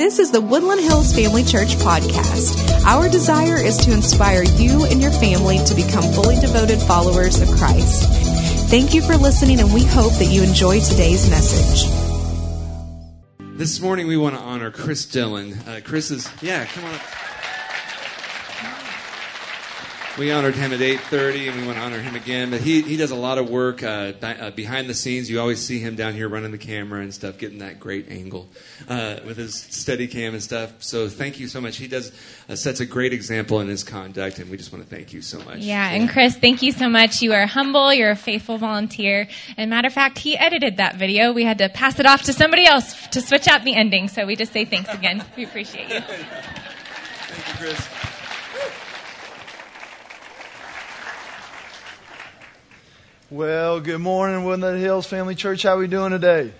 This is the Woodland Hills Family Church podcast. Our desire is to inspire you and your family to become fully devoted followers of Christ. Thank you for listening, and we hope that you enjoy today's message. This morning we want to honor Chris Dillon. Uh, Chris is, yeah, come on up. We honored him at 8:30, and we want to honor him again. But he, he does a lot of work uh, di- uh, behind the scenes. You always see him down here running the camera and stuff, getting that great angle uh, with his steady cam and stuff. So thank you so much. He does uh, sets a great example in his conduct, and we just want to thank you so much. Yeah, and Chris, thank you so much. You are humble. You're a faithful volunteer. And matter of fact, he edited that video. We had to pass it off to somebody else to switch out the ending. So we just say thanks again. We appreciate you. Thank you, Chris. Well, good morning, Woodland Hills Family Church. How are we doing today?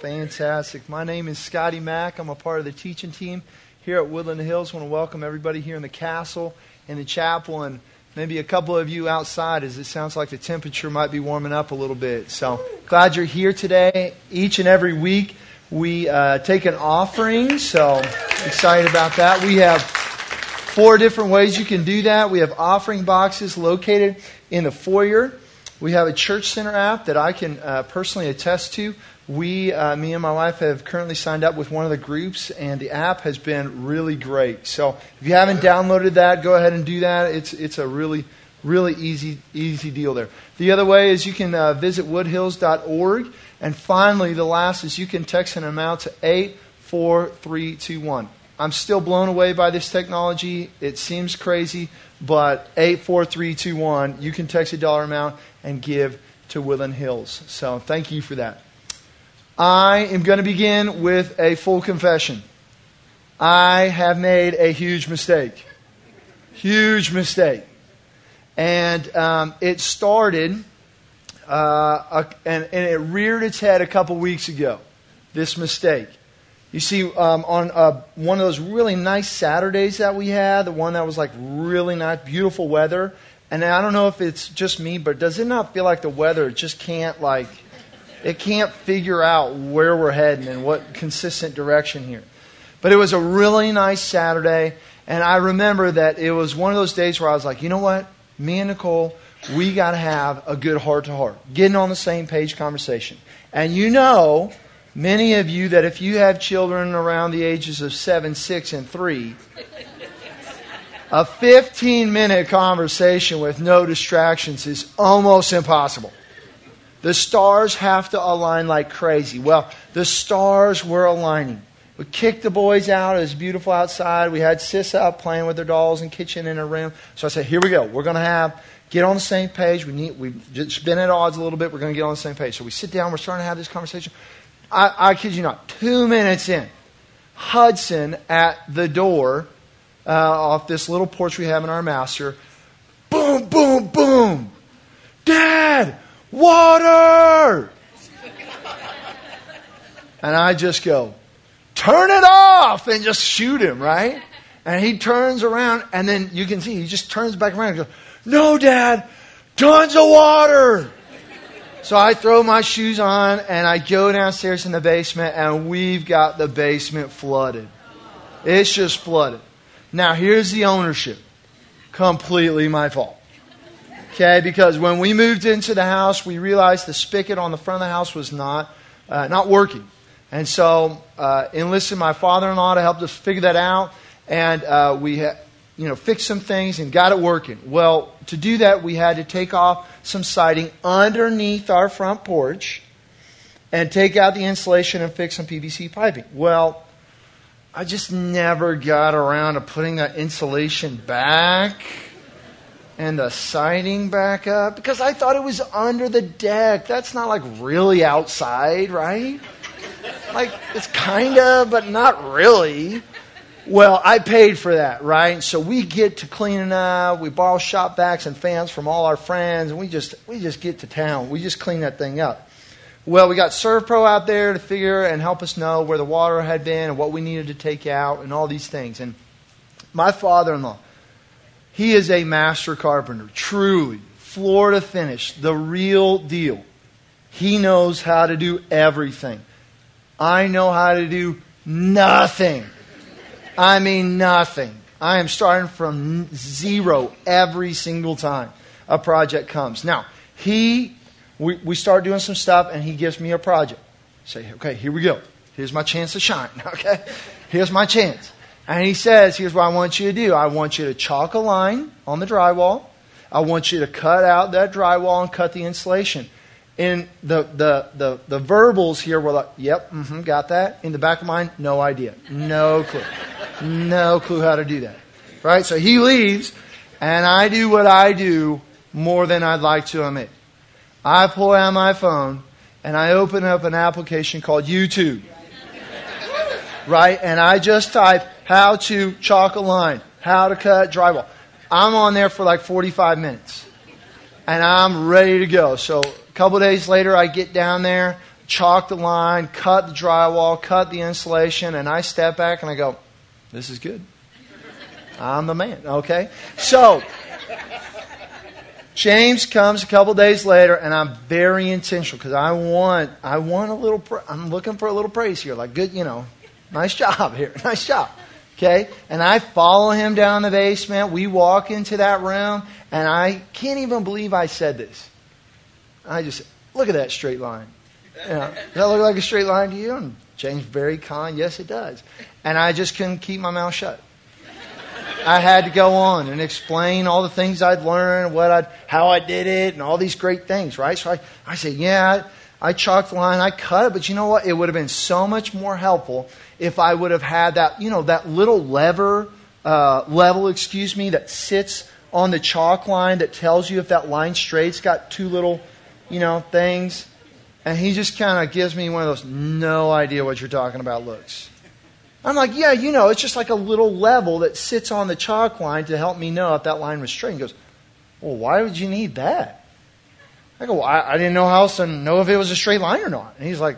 Fantastic. My name is Scotty Mack. I'm a part of the teaching team here at Woodland Hills. I want to welcome everybody here in the castle and the chapel and maybe a couple of you outside as it sounds like the temperature might be warming up a little bit. So glad you're here today. Each and every week we uh, take an offering, so excited about that. We have four different ways you can do that. We have offering boxes located in the foyer. We have a church center app that I can uh, personally attest to. We, uh, me and my wife, have currently signed up with one of the groups, and the app has been really great. So if you haven't downloaded that, go ahead and do that. It's it's a really really easy easy deal there. The other way is you can uh, visit woodhills.org, and finally, the last is you can text an amount to eight four three two one. I'm still blown away by this technology. It seems crazy, but 84321, you can text a dollar amount and give to Woodland Hills. So thank you for that. I am going to begin with a full confession. I have made a huge mistake. Huge mistake. And um, it started, uh, a, and, and it reared its head a couple weeks ago, this mistake. You see, um, on uh, one of those really nice Saturdays that we had, the one that was like really nice, beautiful weather, and I don't know if it's just me, but does it not feel like the weather just can't like, it can't figure out where we're heading and what consistent direction here? But it was a really nice Saturday, and I remember that it was one of those days where I was like, you know what? Me and Nicole, we got to have a good heart to heart, getting on the same page conversation. And you know, Many of you that if you have children around the ages of 7, 6, and 3, a 15 minute conversation with no distractions is almost impossible. The stars have to align like crazy. Well, the stars were aligning. We kicked the boys out. It was beautiful outside. We had Sis out playing with their dolls in kitchen in her room. So I said, here we go. We're going to have, get on the same page. We need, we've just been at odds a little bit. We're going to get on the same page. So we sit down. We're starting to have this conversation. I, I kid you not, two minutes in, Hudson at the door uh, off this little porch we have in our master, boom, boom, boom. Dad, water! and I just go, turn it off and just shoot him, right? And he turns around and then you can see he just turns back around and goes, no, Dad, tons of water. So I throw my shoes on and I go downstairs in the basement and we've got the basement flooded. It's just flooded. Now here's the ownership. Completely my fault. Okay, because when we moved into the house, we realized the spigot on the front of the house was not uh, not working, and so uh, enlisted my father-in-law to help us figure that out, and uh, we ha- you know fixed some things and got it working. Well, to do that, we had to take off some siding underneath our front porch and take out the insulation and fix some PVC piping. Well, I just never got around to putting that insulation back and the siding back up because I thought it was under the deck. That's not like really outside, right? Like it's kind of, but not really. Well, I paid for that, right? So we get to cleaning up. We borrow shop vacs and fans from all our friends, and we just we just get to town. We just clean that thing up. Well, we got ServPro out there to figure and help us know where the water had been and what we needed to take out and all these things. And my father-in-law, he is a master carpenter, truly, to finish, the real deal. He knows how to do everything. I know how to do Nothing. I mean, nothing. I am starting from zero every single time a project comes. Now, he, we, we start doing some stuff, and he gives me a project. Say, okay, here we go. Here's my chance to shine, okay? Here's my chance. And he says, here's what I want you to do. I want you to chalk a line on the drywall. I want you to cut out that drywall and cut the insulation. And the, the, the, the verbals here were like, yep, mm-hmm, got that. In the back of mine, no idea. No clue. No clue how to do that. Right? So he leaves, and I do what I do more than I'd like to admit. I pull out my phone, and I open up an application called YouTube. Right? And I just type how to chalk a line, how to cut drywall. I'm on there for like 45 minutes. And I'm ready to go. So a couple days later, I get down there, chalk the line, cut the drywall, cut the insulation, and I step back and I go, this is good. I'm the man, okay? So, James comes a couple days later, and I'm very intentional because I want, I want a little, I'm looking for a little praise here, like good, you know, nice job here, nice job. Okay? And I follow him down the basement. We walk into that room, and I can't even believe I said this. I just, look at that straight line. Know, does that look like a straight line to you? And James, very kind, yes, it does. And I just couldn't keep my mouth shut. I had to go on and explain all the things I'd learned, what I'd, how I did it, and all these great things, right? So I, I said, yeah, I, I chalked the line, I cut it, but you know what? It would have been so much more helpful if I would have had that, you know, that little lever, uh, level, excuse me, that sits on the chalk line that tells you if that line straight's got two little, you know, things. And he just kind of gives me one of those no idea what you're talking about looks. I'm like, yeah, you know, it's just like a little level that sits on the chalk line to help me know if that line was straight. He goes, well, why would you need that? I go, well, I, I didn't know how else to know if it was a straight line or not. And he's like,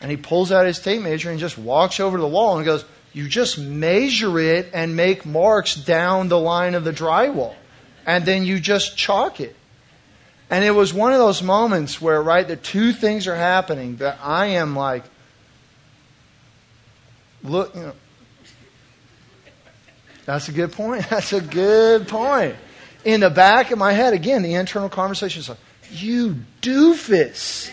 and he pulls out his tape measure and just walks over to the wall and goes, You just measure it and make marks down the line of the drywall. And then you just chalk it. And it was one of those moments where, right, the two things are happening that I am like, look, you know, that's a good point. That's a good point. In the back of my head, again, the internal conversation is like, you doofus.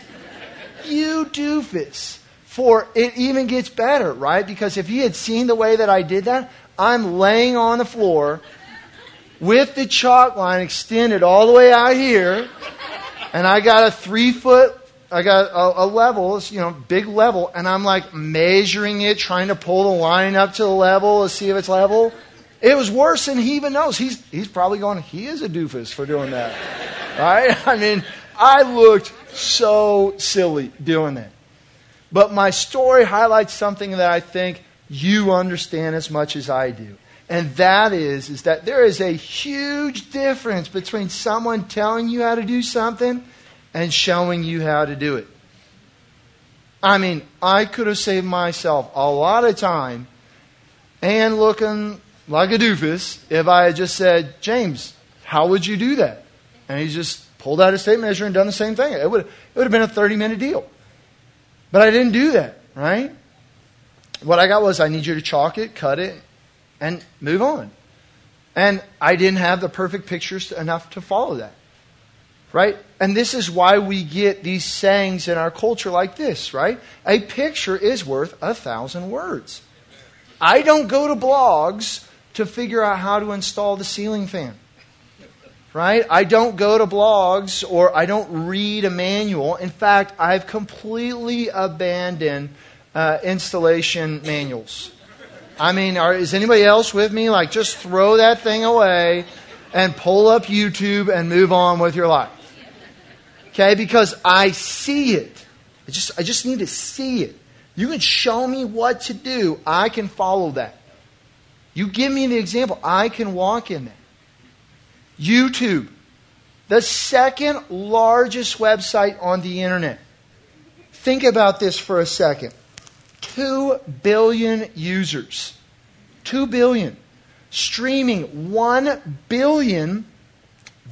You doofus. For it even gets better, right? Because if he had seen the way that I did that, I'm laying on the floor with the chalk line extended all the way out here, and I got a three foot, I got a, a level, you know, big level, and I'm like measuring it, trying to pull the line up to the level to see if it's level. It was worse than he even knows. He's, he's probably going, he is a doofus for doing that. right? I mean, I looked so silly doing that. But my story highlights something that I think you understand as much as I do. And that is, is that there is a huge difference between someone telling you how to do something and showing you how to do it. I mean, I could have saved myself a lot of time and looking like a doofus if I had just said, James, how would you do that? And he just pulled out his tape measure and done the same thing. It would, it would have been a 30 minute deal. But I didn't do that, right? What I got was I need you to chalk it, cut it, and move on. And I didn't have the perfect pictures enough to follow that. Right? And this is why we get these sayings in our culture like this, right? A picture is worth a thousand words. I don't go to blogs to figure out how to install the ceiling fan right? I don't go to blogs or I don't read a manual. In fact, I've completely abandoned uh, installation manuals. I mean, are, is anybody else with me? Like, just throw that thing away and pull up YouTube and move on with your life. Okay? Because I see it. I just, I just need to see it. You can show me what to do. I can follow that. You give me the example. I can walk in that. YouTube, the second largest website on the internet. Think about this for a second. 2 billion users. 2 billion. Streaming 1 billion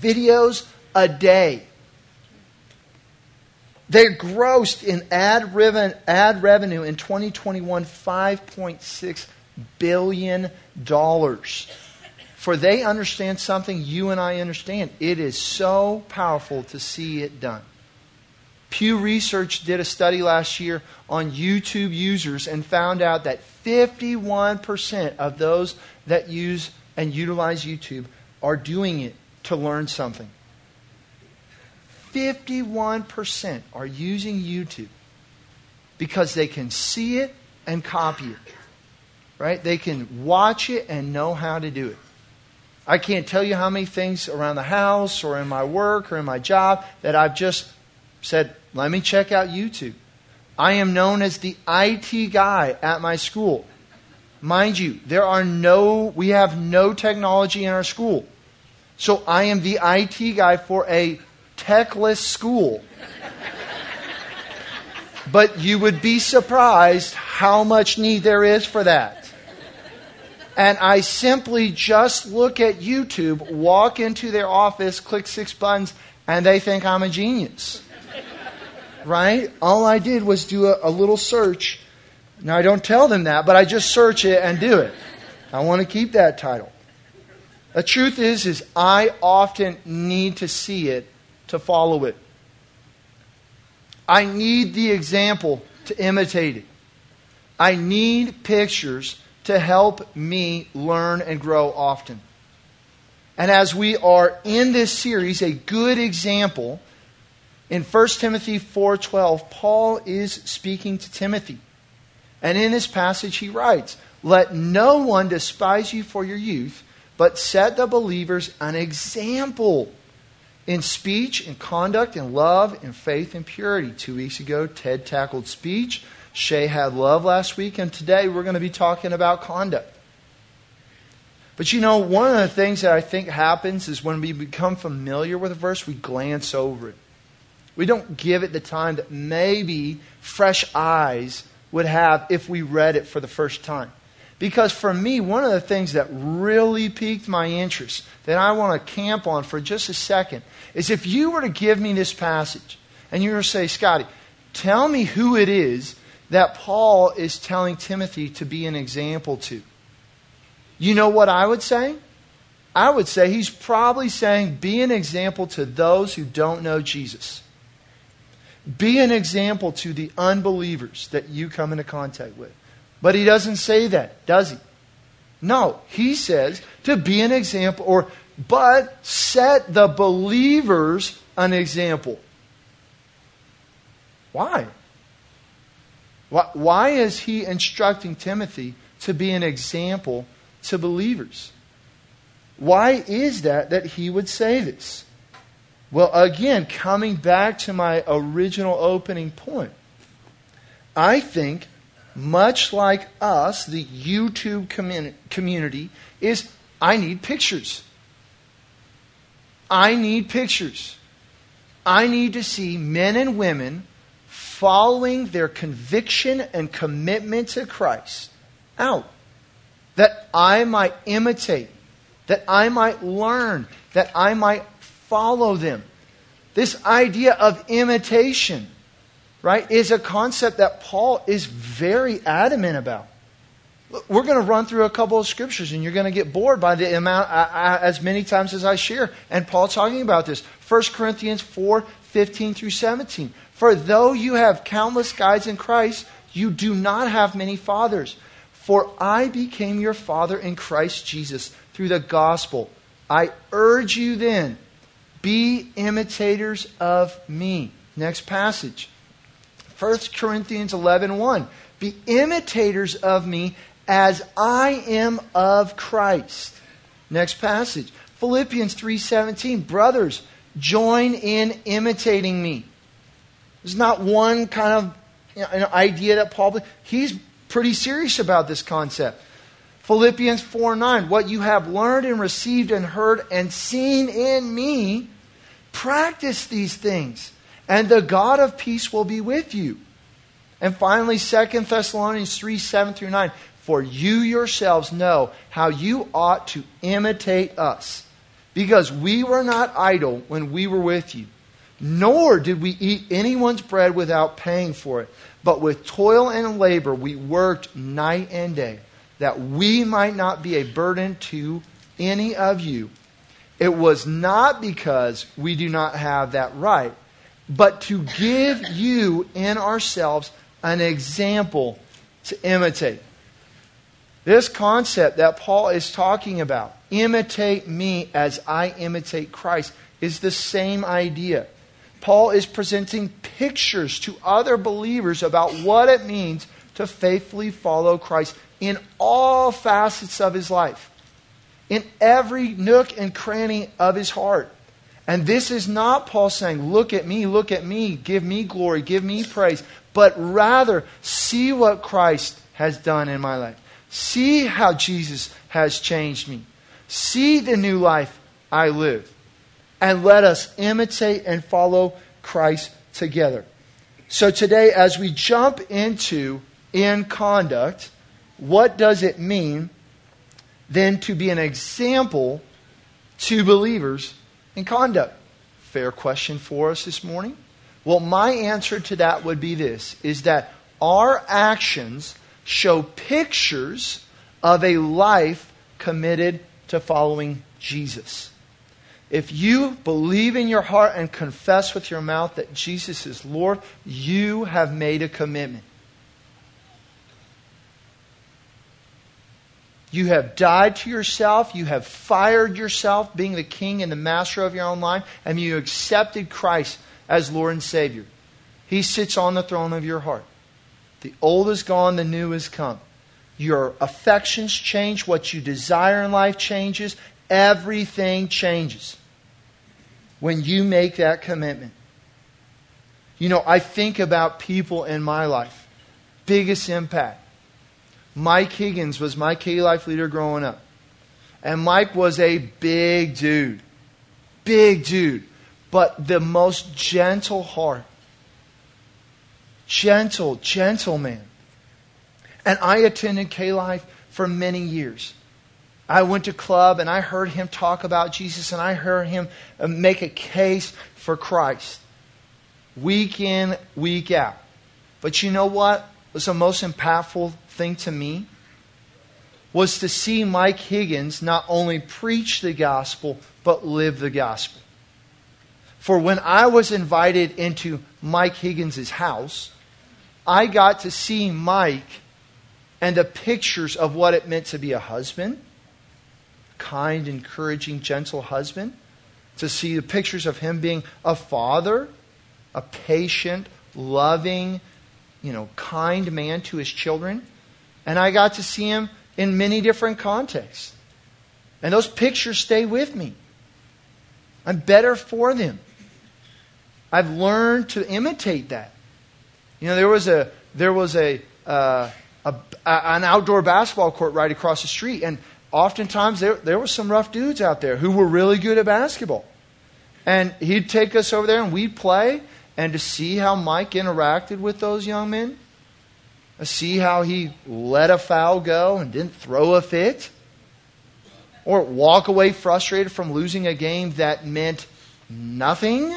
videos a day. They grossed in ad, ad revenue in 2021 $5.6 billion. For they understand something you and I understand. It is so powerful to see it done. Pew Research did a study last year on YouTube users and found out that 51% of those that use and utilize YouTube are doing it to learn something. 51% are using YouTube because they can see it and copy it. Right? They can watch it and know how to do it. I can't tell you how many things around the house or in my work or in my job that I've just said, let me check out YouTube. I am known as the IT guy at my school. Mind you, there are no, we have no technology in our school. So I am the IT guy for a techless school. but you would be surprised how much need there is for that. And I simply just look at YouTube, walk into their office, click six buttons, and they think I'm a genius. Right? All I did was do a, a little search. Now, I don't tell them that, but I just search it and do it. I want to keep that title. The truth is, is I often need to see it to follow it. I need the example to imitate it. I need pictures to help me learn and grow often. And as we are in this series, a good example in 1 Timothy 4:12, Paul is speaking to Timothy. And in this passage he writes, "Let no one despise you for your youth, but set the believers an example in speech, in conduct, in love, in faith, and purity. Two weeks ago, Ted tackled speech. Shay had love last week, and today we're going to be talking about conduct. But you know, one of the things that I think happens is when we become familiar with a verse, we glance over it. We don't give it the time that maybe fresh eyes would have if we read it for the first time. Because for me, one of the things that really piqued my interest, that I want to camp on for just a second, is if you were to give me this passage and you were to say, Scotty, tell me who it is that Paul is telling Timothy to be an example to. You know what I would say? I would say he's probably saying, be an example to those who don't know Jesus. Be an example to the unbelievers that you come into contact with. But he doesn't say that, does he? No, he says to be an example, or but set the believers an example. Why? Why is he instructing Timothy to be an example to believers? Why is that that he would say this? Well, again, coming back to my original opening point, I think much like us, the YouTube community, is I need pictures. I need pictures. I need to see men and women following their conviction and commitment to Christ out. That I might imitate, that I might learn, that I might follow them. This idea of imitation right, is a concept that Paul is very adamant about. We're going to run through a couple of scriptures and you're going to get bored by the amount, as many times as I share. And Paul talking about this. 1 Corinthians 4 15 through 17. For though you have countless guides in Christ, you do not have many fathers. For I became your father in Christ Jesus through the gospel. I urge you then, be imitators of me. Next passage. 1 Corinthians 11 1. Be imitators of me as I am of Christ. Next passage. Philippians 3:17. Brothers, join in imitating me. There's not one kind of you know, an idea that Paul he's pretty serious about this concept. Philippians 4 9, what you have learned and received and heard and seen in me, practice these things, and the God of peace will be with you. And finally, 2 Thessalonians 3 7 through 9. For you yourselves know how you ought to imitate us. Because we were not idle when we were with you, nor did we eat anyone's bread without paying for it. But with toil and labor we worked night and day, that we might not be a burden to any of you. It was not because we do not have that right, but to give you in ourselves an example to imitate. This concept that Paul is talking about, imitate me as I imitate Christ, is the same idea. Paul is presenting pictures to other believers about what it means to faithfully follow Christ in all facets of his life, in every nook and cranny of his heart. And this is not Paul saying, Look at me, look at me, give me glory, give me praise, but rather see what Christ has done in my life. See how Jesus has changed me. See the new life I live and let us imitate and follow Christ together. So today, as we jump into in conduct, what does it mean then to be an example to believers in conduct? Fair question for us this morning. Well, my answer to that would be this is that our actions show pictures of a life committed to following Jesus. If you believe in your heart and confess with your mouth that Jesus is Lord, you have made a commitment. You have died to yourself. You have fired yourself, being the king and the master of your own life, and you accepted Christ as Lord and Savior. He sits on the throne of your heart. The old is gone, the new is come. Your affections change, what you desire in life changes, everything changes when you make that commitment. You know, I think about people in my life. Biggest impact. Mike Higgins was my K Life leader growing up. And Mike was a big dude. Big dude. But the most gentle heart. Gentle, gentle man. And I attended K Life for many years. I went to club and I heard him talk about Jesus and I heard him uh, make a case for Christ week in, week out. But you know what was the most impactful thing to me? Was to see Mike Higgins not only preach the gospel, but live the gospel. For when I was invited into Mike Higgins' house, I got to see Mike and the pictures of what it meant to be a husband kind, encouraging, gentle husband, to see the pictures of him being a father, a patient, loving, you know, kind man to his children. And I got to see him in many different contexts. And those pictures stay with me. I'm better for them. I've learned to imitate that. You know, there was a there was a, uh, a, an outdoor basketball court right across the street, and oftentimes there, there were some rough dudes out there who were really good at basketball. And he'd take us over there and we'd play. And to see how Mike interacted with those young men, see how he let a foul go and didn't throw a fit, or walk away frustrated from losing a game that meant nothing.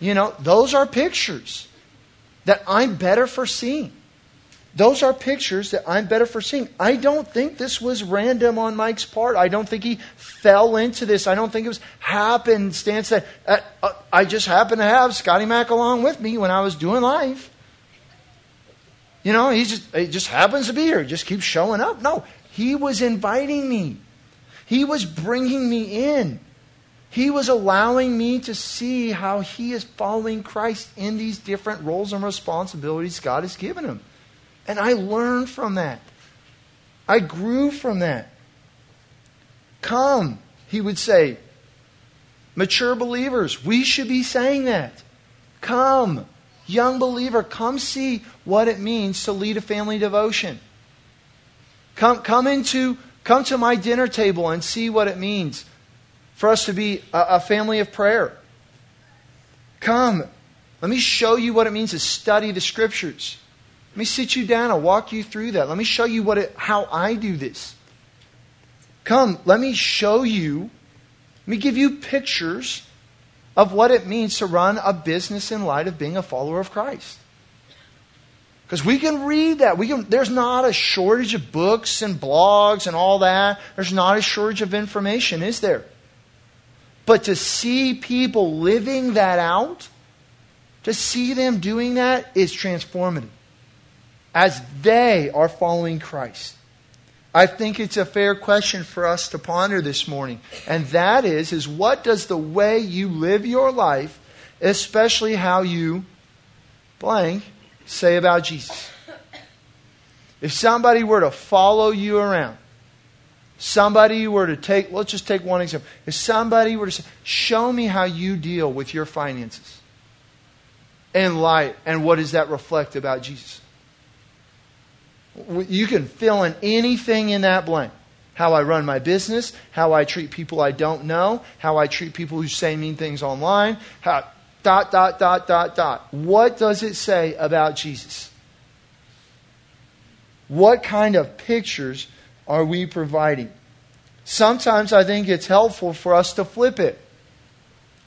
You know, those are pictures that I'm better for seeing. Those are pictures that I'm better for seeing. I don't think this was random on Mike's part. I don't think he fell into this. I don't think it was happenstance that uh, uh, I just happened to have Scotty Mack along with me when I was doing life. You know, he just, just happens to be here. He just keeps showing up. No, he was inviting me. He was bringing me in. He was allowing me to see how he is following Christ in these different roles and responsibilities God has given him. And I learned from that. I grew from that. Come, he would say. Mature believers, we should be saying that. Come, young believer, come see what it means to lead a family devotion. Come, come into, come to my dinner table and see what it means for us to be a, a family of prayer. Come, let me show you what it means to study the scriptures. Let me sit you down and walk you through that. Let me show you what it, how I do this. Come, let me show you, let me give you pictures of what it means to run a business in light of being a follower of Christ. Because we can read that. We can, there's not a shortage of books and blogs and all that. There's not a shortage of information, is there? But to see people living that out, to see them doing that is transformative. As they are following Christ. I think it's a fair question for us to ponder this morning. And that is, is what does the way you live your life, especially how you blank, say about Jesus? If somebody were to follow you around, somebody were to take, let's just take one example. If somebody were to say, show me how you deal with your finances in light, and what does that reflect about Jesus? You can fill in anything in that blank. How I run my business, how I treat people I don't know, how I treat people who say mean things online, how, dot, dot, dot, dot, dot. What does it say about Jesus? What kind of pictures are we providing? Sometimes I think it's helpful for us to flip it.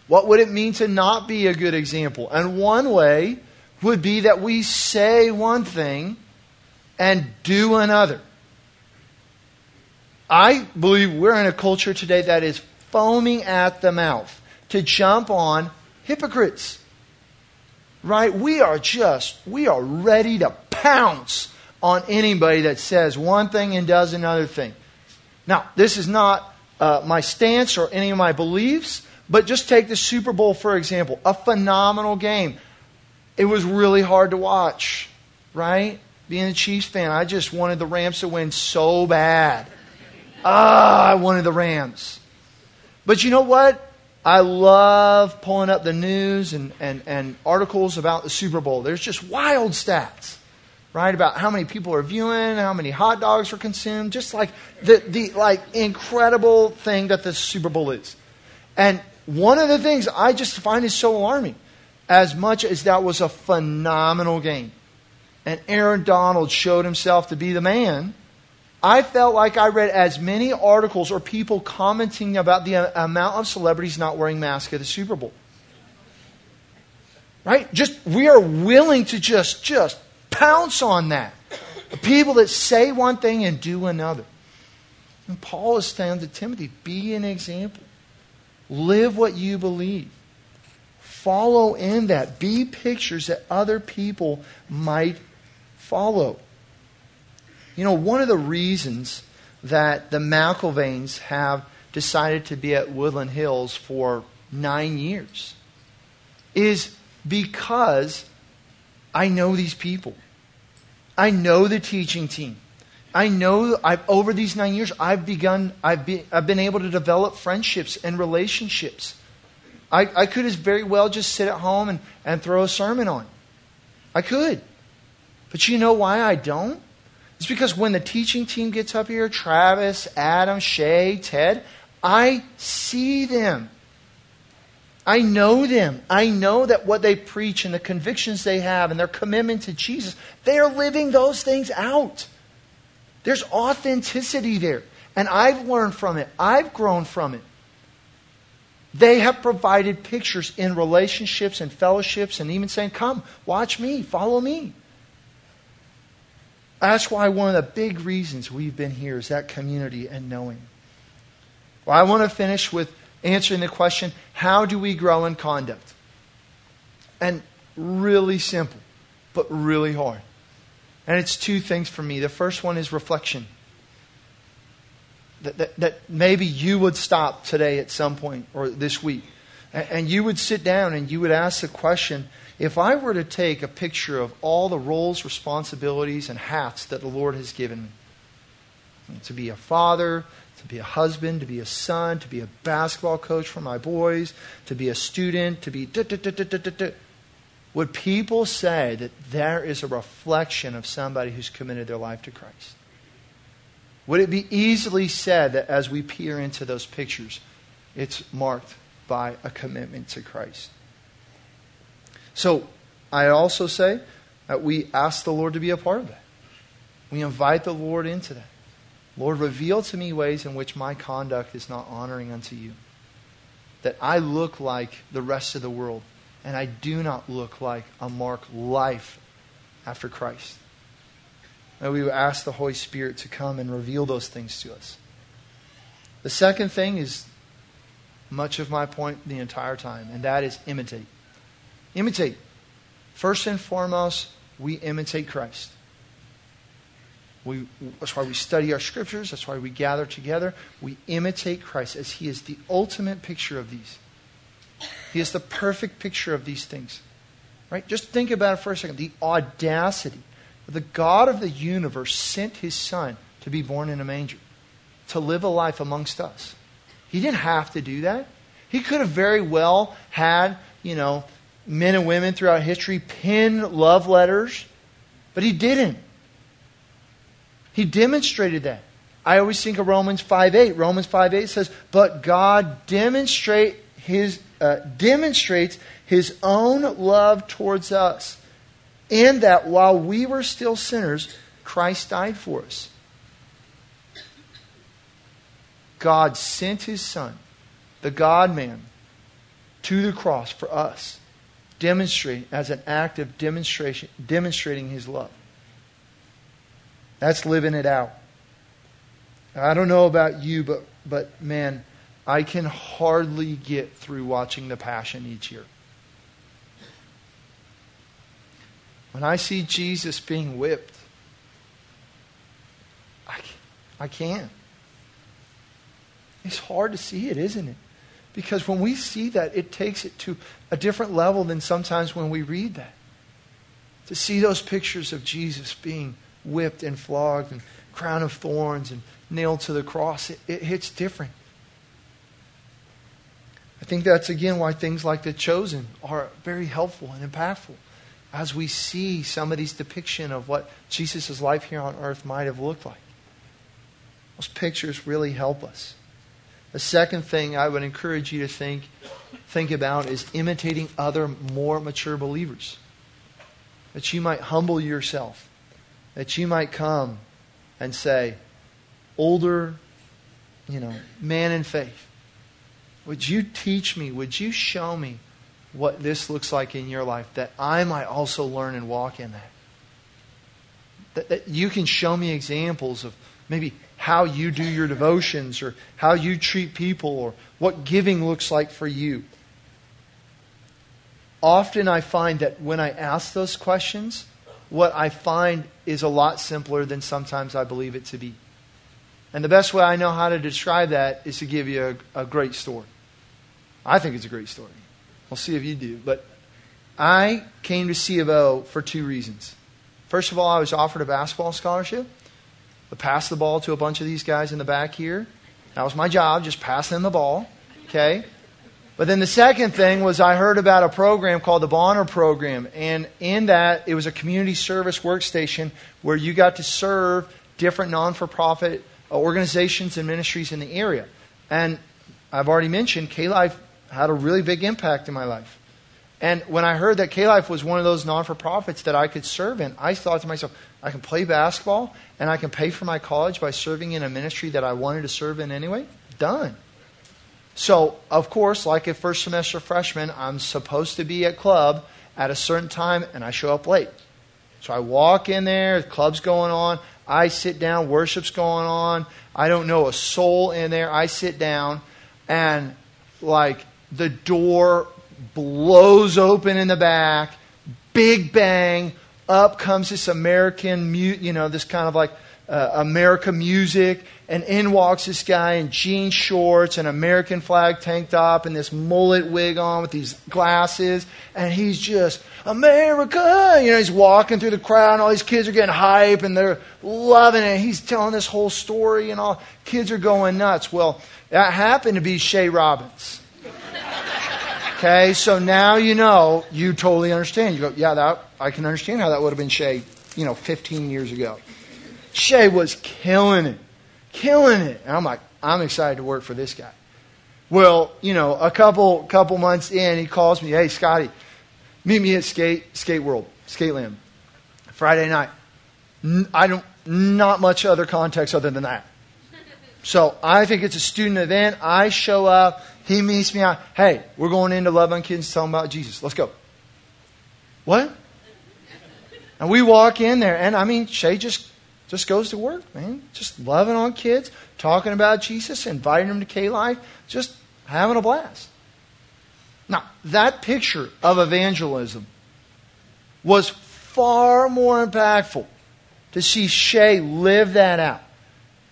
What would it mean to not be a good example? And one way would be that we say one thing and do another. I believe we're in a culture today that is foaming at the mouth to jump on hypocrites. Right? We are just, we are ready to pounce on anybody that says one thing and does another thing. Now, this is not uh, my stance or any of my beliefs, but just take the Super Bowl, for example. A phenomenal game. It was really hard to watch, right? Being a Chiefs fan, I just wanted the Rams to win so bad. Ah, I wanted the Rams. But you know what? I love pulling up the news and, and, and articles about the Super Bowl. There's just wild stats, right? About how many people are viewing, how many hot dogs are consumed, just like the, the like incredible thing that the Super Bowl is. And one of the things I just find is so alarming, as much as that was a phenomenal game, and Aaron Donald showed himself to be the man, I felt like I read as many articles or people commenting about the amount of celebrities not wearing masks at the Super Bowl. Right? Just we are willing to just just pounce on that. People that say one thing and do another. And Paul is saying to Timothy, be an example. Live what you believe. Follow in that. Be pictures that other people might follow. You know, one of the reasons that the McIlvains have decided to be at Woodland Hills for nine years is because I know these people. I know the teaching team. I know I've, over these nine years, I've begun, I've, be, I've been able to develop friendships and relationships. I, I could as very well just sit at home and, and throw a sermon on. I could. But you know why I don't? It's because when the teaching team gets up here, Travis, Adam, Shay, Ted, I see them. I know them. I know that what they preach and the convictions they have and their commitment to Jesus, they are living those things out. There's authenticity there. And I've learned from it, I've grown from it. They have provided pictures in relationships and fellowships and even saying, Come, watch me, follow me. That's why one of the big reasons we've been here is that community and knowing. Well, I want to finish with answering the question how do we grow in conduct? And really simple, but really hard. And it's two things for me. The first one is reflection. That, that, that maybe you would stop today at some point or this week and, and you would sit down and you would ask the question if I were to take a picture of all the roles, responsibilities, and hats that the Lord has given me to be a father, to be a husband, to be a son, to be a basketball coach for my boys, to be a student, to be. Would people say that there is a reflection of somebody who's committed their life to Christ? Would it be easily said that as we peer into those pictures, it's marked by a commitment to Christ? So I also say that we ask the Lord to be a part of that. We invite the Lord into that. Lord, reveal to me ways in which my conduct is not honoring unto you. that I look like the rest of the world and I do not look like a Mark life after Christ. And we would ask the Holy Spirit to come and reveal those things to us. The second thing is much of my point the entire time, and that is imitate. Imitate. First and foremost, we imitate Christ. We, that's why we study our scriptures. That's why we gather together. We imitate Christ as He is the ultimate picture of these. He is the perfect picture of these things. Right? Just think about it for a second. The audacity. The God of the universe sent His Son to be born in a manger, to live a life amongst us. He didn't have to do that. He could have very well had, you know, men and women throughout history pen love letters, but he didn't. He demonstrated that. I always think of Romans 5.8. Romans 5.8 says, But God demonstrate his, uh, demonstrates his own love towards us, in that while we were still sinners, Christ died for us. God sent his Son, the God man, to the cross for us, demonstrate as an act of demonstration, demonstrating his love. That's living it out. I don't know about you, but, but man, I can hardly get through watching The Passion each year. When I see Jesus being whipped, I, I can't. It's hard to see it, isn't it? Because when we see that, it takes it to a different level than sometimes when we read that. To see those pictures of Jesus being whipped and flogged and crown of thorns and nailed to the cross, it, it hits different. I think that's again why things like The Chosen are very helpful and impactful as we see somebody's depiction of what Jesus' life here on earth might have looked like. Those pictures really help us. The second thing I would encourage you to think, think about is imitating other more mature believers. That you might humble yourself that you might come and say, older, you know, man in faith, would you teach me, would you show me what this looks like in your life that I might also learn and walk in that? That, that you can show me examples of maybe how you do your devotions or how you treat people or what giving looks like for you. Often I find that when I ask those questions, what I find is a lot simpler than sometimes I believe it to be. And the best way I know how to describe that is to give you a, a great story. I think it's a great story. We'll see if you do. But I came to C of O for two reasons. First of all, I was offered a basketball scholarship. I passed the ball to a bunch of these guys in the back here. That was my job, just pass them the ball. Okay? But then the second thing was I heard about a program called the Bonner Program. And in that, it was a community service workstation where you got to serve different non for profit uh, organizations and ministries in the area. And I've already mentioned K Life had a really big impact in my life. And when I heard that K Life was one of those non for profits that I could serve in, I thought to myself, I can play basketball and I can pay for my college by serving in a ministry that I wanted to serve in anyway. Done. So, of course, like a first semester freshman, I'm supposed to be at club at a certain time and I show up late. So I walk in there, the club's going on, I sit down, worship's going on. I don't know a soul in there. I sit down and like the door blows open in the back, big bang, up comes this American, you know, this kind of like uh, America music, and in walks this guy in jean shorts and American flag tank top and this mullet wig on with these glasses, and he's just America. You know, he's walking through the crowd, and all these kids are getting hype and they're loving it. He's telling this whole story, and all kids are going nuts. Well, that happened to be Shay Robbins. Okay, so now you know, you totally understand. You go, yeah, that I can understand how that would have been Shay, you know, 15 years ago. Shay was killing it, killing it. And I'm like, I'm excited to work for this guy. Well, you know, a couple couple months in, he calls me, hey, Scotty, meet me at Skate Skate World, Skateland, Friday night. I don't, not much other context other than that. So I think it's a student event. I show up. He meets me out. Hey, we're going into Love on Kids talking about Jesus. Let's go. What? And we walk in there, and I mean, Shay just just goes to work, man. Just loving on kids, talking about Jesus, inviting them to K Life, just having a blast. Now, that picture of evangelism was far more impactful to see Shay live that out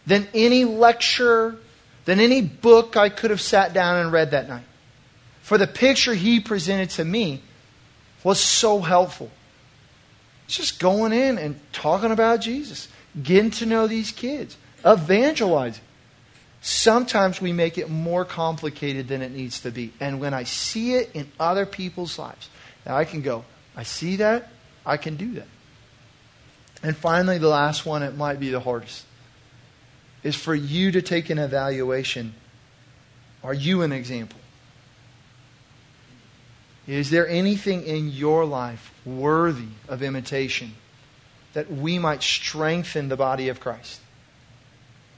than any lecture, than any book I could have sat down and read that night. For the picture he presented to me was so helpful. Just going in and talking about Jesus, getting to know these kids, evangelizing. Sometimes we make it more complicated than it needs to be. And when I see it in other people's lives, now I can go, I see that, I can do that. And finally, the last one, it might be the hardest, is for you to take an evaluation. Are you an example? Is there anything in your life worthy of imitation that we might strengthen the body of Christ?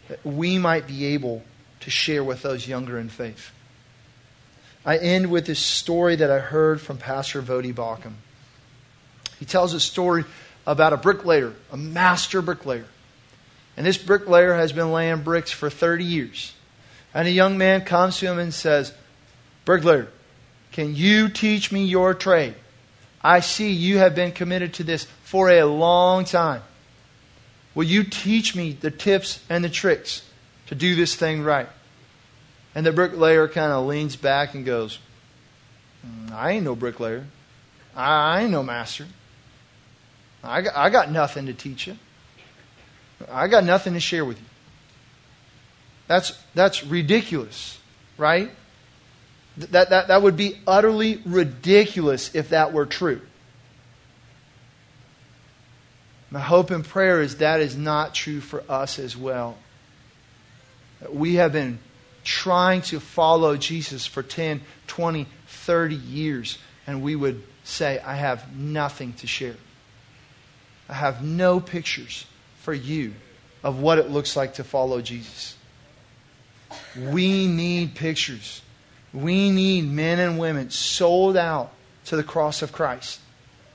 That we might be able to share with those younger in faith? I end with this story that I heard from Pastor Voddie Baucham. He tells a story about a bricklayer, a master bricklayer. And this bricklayer has been laying bricks for 30 years. And a young man comes to him and says, Bricklayer, can you teach me your trade? I see you have been committed to this for a long time. Will you teach me the tips and the tricks to do this thing right? And the bricklayer kind of leans back and goes, mm, I ain't no bricklayer. I ain't no master. I got, I got nothing to teach you. I got nothing to share with you. That's, that's ridiculous, right? That, that, that would be utterly ridiculous if that were true. My hope and prayer is that is not true for us as well. We have been trying to follow Jesus for 10, 20, 30 years, and we would say, I have nothing to share. I have no pictures for you of what it looks like to follow Jesus. We need pictures. We need men and women sold out to the cross of Christ,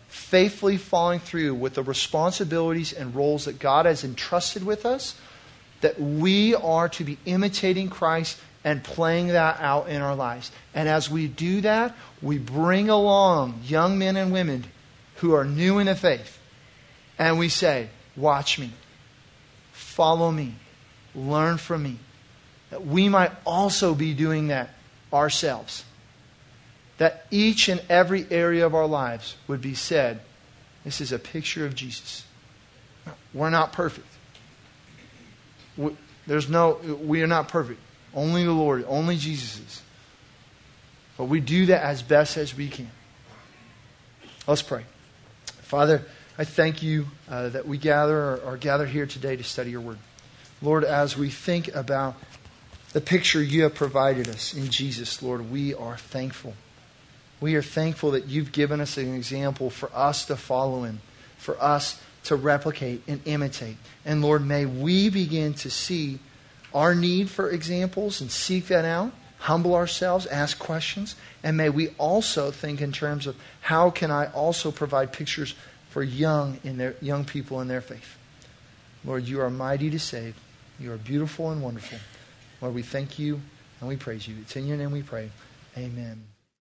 faithfully following through with the responsibilities and roles that God has entrusted with us, that we are to be imitating Christ and playing that out in our lives. And as we do that, we bring along young men and women who are new in the faith and we say, Watch me, follow me, learn from me. That we might also be doing that ourselves. That each and every area of our lives would be said, This is a picture of Jesus. We're not perfect. There's no, we are not perfect. Only the Lord, only Jesus is. But we do that as best as we can. Let's pray. Father, I thank you uh, that we gather or are gathered here today to study your word. Lord, as we think about the picture you have provided us in Jesus, Lord, we are thankful. We are thankful that you've given us an example for us to follow in, for us to replicate and imitate. And Lord, may we begin to see our need for examples and seek that out, humble ourselves, ask questions, and may we also think in terms of how can I also provide pictures for young in their young people in their faith. Lord, you are mighty to save. You are beautiful and wonderful. Lord, we thank you and we praise you. It's in your name we pray. Amen.